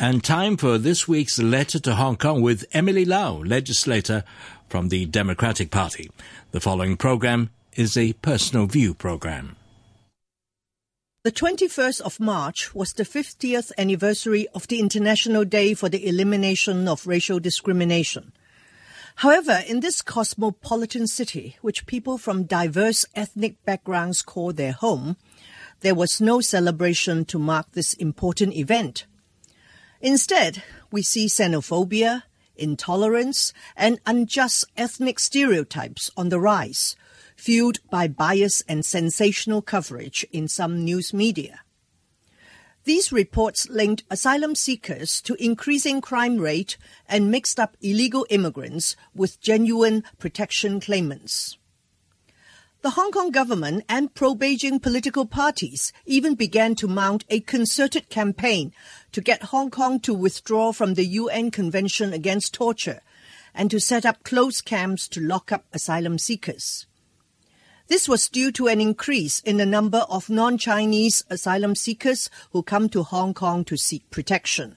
And time for this week's letter to Hong Kong with Emily Lau, legislator from the Democratic Party. The following program is a personal view program. The 21st of March was the 50th anniversary of the International Day for the Elimination of Racial Discrimination. However, in this cosmopolitan city, which people from diverse ethnic backgrounds call their home, there was no celebration to mark this important event. Instead, we see xenophobia, intolerance, and unjust ethnic stereotypes on the rise, fueled by bias and sensational coverage in some news media. These reports linked asylum seekers to increasing crime rate and mixed up illegal immigrants with genuine protection claimants. The Hong Kong government and pro-Beijing political parties even began to mount a concerted campaign to get Hong Kong to withdraw from the UN Convention Against Torture and to set up closed camps to lock up asylum seekers. This was due to an increase in the number of non-Chinese asylum seekers who come to Hong Kong to seek protection.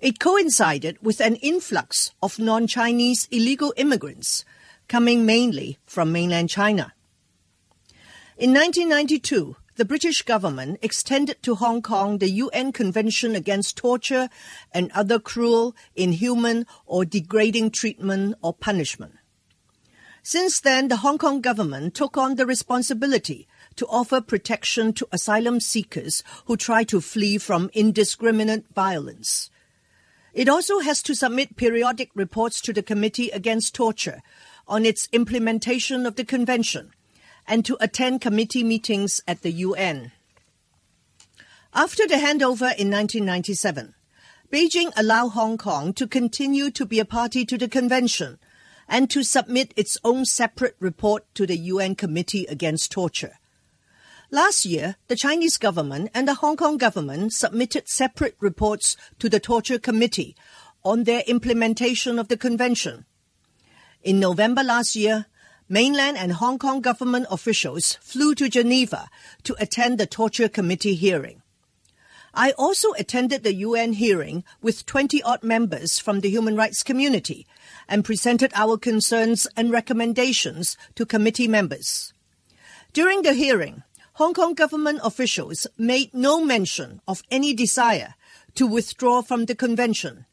It coincided with an influx of non-Chinese illegal immigrants coming mainly from mainland China. In 1992, the British government extended to Hong Kong the UN Convention Against Torture and other cruel, inhuman, or degrading treatment or punishment. Since then, the Hong Kong government took on the responsibility to offer protection to asylum seekers who try to flee from indiscriminate violence. It also has to submit periodic reports to the Committee Against Torture on its implementation of the convention and to attend committee meetings at the UN. After the handover in 1997, Beijing allowed Hong Kong to continue to be a party to the convention and to submit its own separate report to the UN Committee Against Torture. Last year, the Chinese government and the Hong Kong government submitted separate reports to the Torture Committee on their implementation of the convention. In November last year, mainland and Hong Kong government officials flew to Geneva to attend the Torture Committee hearing. I also attended the UN hearing with 20 odd members from the human rights community and presented our concerns and recommendations to committee members. During the hearing, Hong Kong government officials made no mention of any desire to withdraw from the convention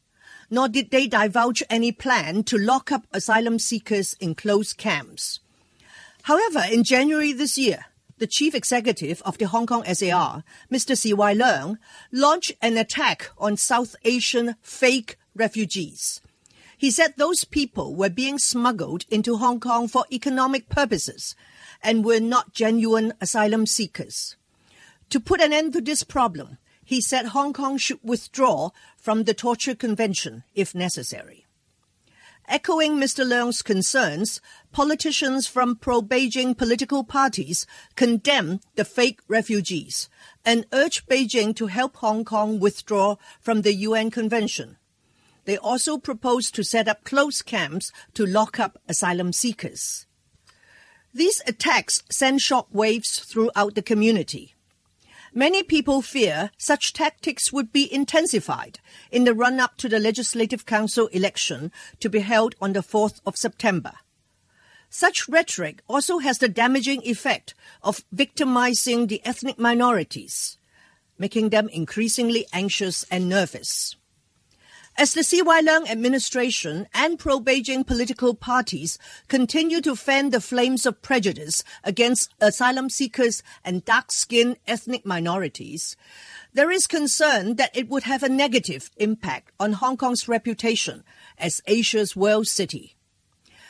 nor did they divulge any plan to lock up asylum seekers in closed camps. However, in January this year, the chief executive of the Hong Kong SAR, Mr. C.Y. Leung, launched an attack on South Asian fake refugees. He said those people were being smuggled into Hong Kong for economic purposes and were not genuine asylum seekers. To put an end to this problem, he said Hong Kong should withdraw from the Torture Convention if necessary. Echoing Mr. Leung's concerns, politicians from pro-Beijing political parties condemned the fake refugees and urged Beijing to help Hong Kong withdraw from the UN Convention. They also proposed to set up closed camps to lock up asylum seekers. These attacks sent shock waves throughout the community. Many people fear such tactics would be intensified in the run up to the Legislative Council election to be held on the 4th of September. Such rhetoric also has the damaging effect of victimizing the ethnic minorities, making them increasingly anxious and nervous. As the CY Leung administration and pro-Beijing political parties continue to fan the flames of prejudice against asylum seekers and dark-skinned ethnic minorities, there is concern that it would have a negative impact on Hong Kong's reputation as Asia's world city.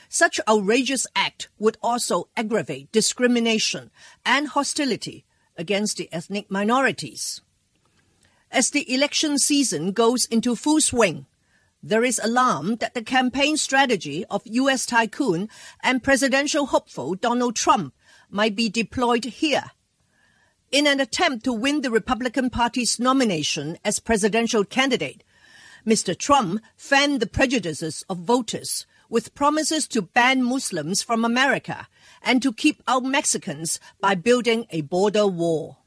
Such outrageous act would also aggravate discrimination and hostility against the ethnic minorities. As the election season goes into full swing, there is alarm that the campaign strategy of U.S. tycoon and presidential hopeful Donald Trump might be deployed here. In an attempt to win the Republican Party's nomination as presidential candidate, Mr. Trump fanned the prejudices of voters with promises to ban Muslims from America and to keep out Mexicans by building a border wall.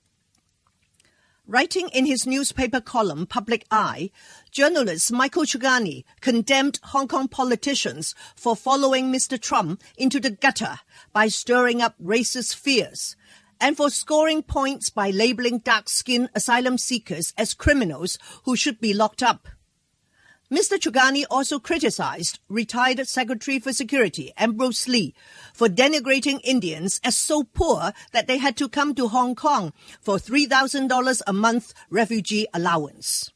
Writing in his newspaper column Public Eye, journalist Michael Chugani condemned Hong Kong politicians for following Mr. Trump into the gutter by stirring up racist fears and for scoring points by labeling dark-skinned asylum seekers as criminals who should be locked up. Mr. Chugani also criticized retired Secretary for Security Ambrose Lee for denigrating Indians as so poor that they had to come to Hong Kong for $3,000 a month refugee allowance.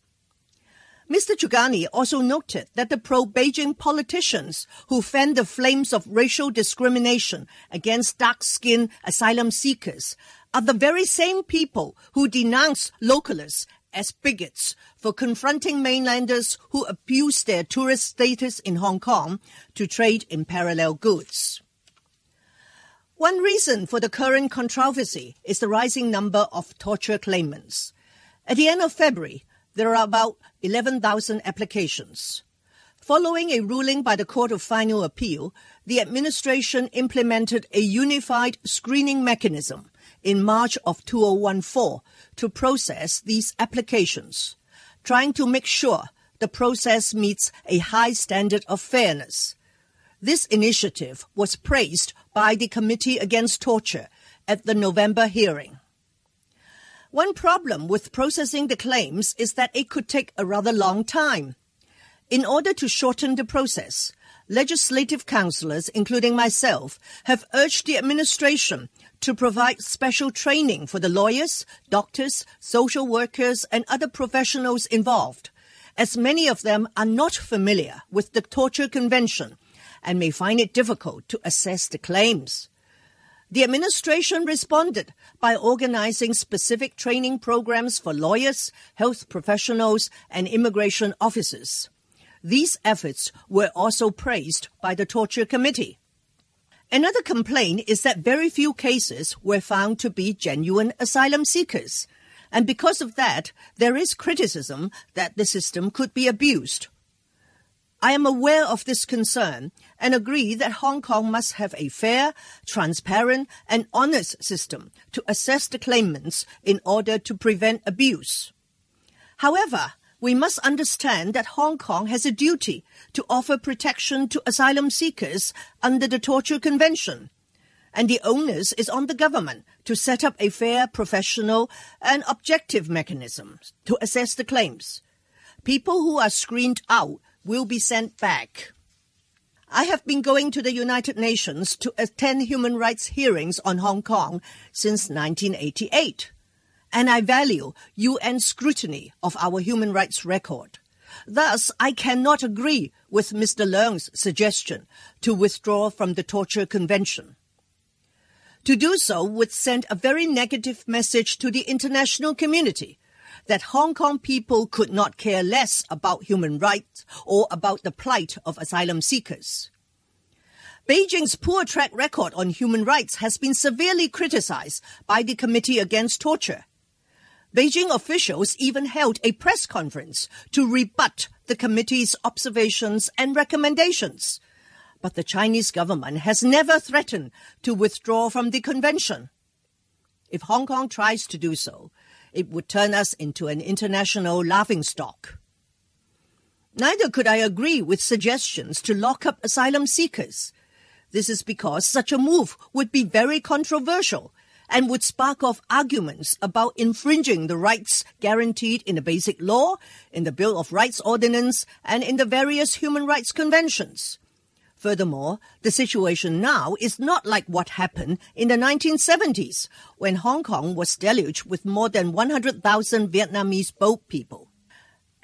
Mr. Chugani also noted that the pro-Beijing politicians who fan the flames of racial discrimination against dark-skinned asylum seekers are the very same people who denounce localists as bigots for confronting mainlanders who abuse their tourist status in Hong Kong to trade in parallel goods. One reason for the current controversy is the rising number of torture claimants. At the end of February, there are about 11,000 applications. Following a ruling by the Court of Final Appeal, the administration implemented a unified screening mechanism in March of 2014 to process these applications, trying to make sure the process meets a high standard of fairness. This initiative was praised by the Committee Against Torture at the November hearing. One problem with processing the claims is that it could take a rather long time. In order to shorten the process, legislative councillors, including myself, have urged the administration to provide special training for the lawyers, doctors, social workers, and other professionals involved, as many of them are not familiar with the Torture Convention and may find it difficult to assess the claims. The administration responded by organizing specific training programs for lawyers, health professionals, and immigration officers. These efforts were also praised by the Torture Committee. Another complaint is that very few cases were found to be genuine asylum seekers. And because of that, there is criticism that the system could be abused. I am aware of this concern and agree that Hong Kong must have a fair, transparent, and honest system to assess the claimants in order to prevent abuse. However, we must understand that Hong Kong has a duty to offer protection to asylum seekers under the Torture Convention. And the onus is on the government to set up a fair, professional, and objective mechanism to assess the claims. People who are screened out will be sent back. I have been going to the United Nations to attend human rights hearings on Hong Kong since 1988 and I value UN scrutiny of our human rights record. Thus, I cannot agree with Mr. Leung's suggestion to withdraw from the Torture Convention. To do so would send a very negative message to the international community that Hong Kong people could not care less about human rights or about the plight of asylum seekers. Beijing's poor track record on human rights has been severely criticized by the Committee Against Torture. Beijing officials even held a press conference to rebut the committee's observations and recommendations. But the Chinese government has never threatened to withdraw from the convention. If Hong Kong tries to do so, it would turn us into an international laughingstock. Neither could I agree with suggestions to lock up asylum seekers. This is because such a move would be very controversial and would spark off arguments about infringing the rights guaranteed in the Basic Law, in the Bill of Rights Ordinance, and in the various human rights conventions. Furthermore, the situation now is not like what happened in the 1970s, when Hong Kong was deluged with more than 100,000 Vietnamese boat people.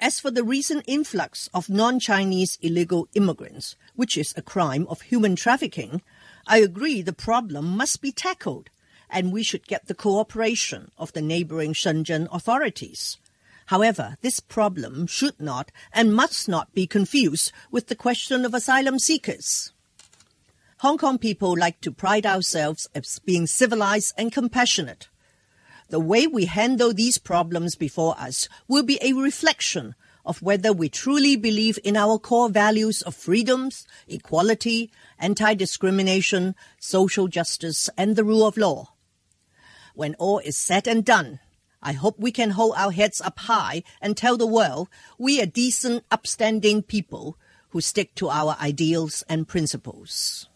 As for the recent influx of non-Chinese illegal immigrants, which is a crime of human trafficking, I agree the problem must be tackled and we should get the cooperation of the neighboring Shenzhen authorities. However, this problem should not and must not be confused with the question of asylum seekers. Hong Kong people like to pride ourselves as being civilized and compassionate. The way we handle these problems before us will be a reflection of whether we truly believe in our core values of freedoms, equality, anti-discrimination, social justice, and the rule of law. When all is said and done, I hope we can hold our heads up high and tell the world we are decent, upstanding people who stick to our ideals and principles.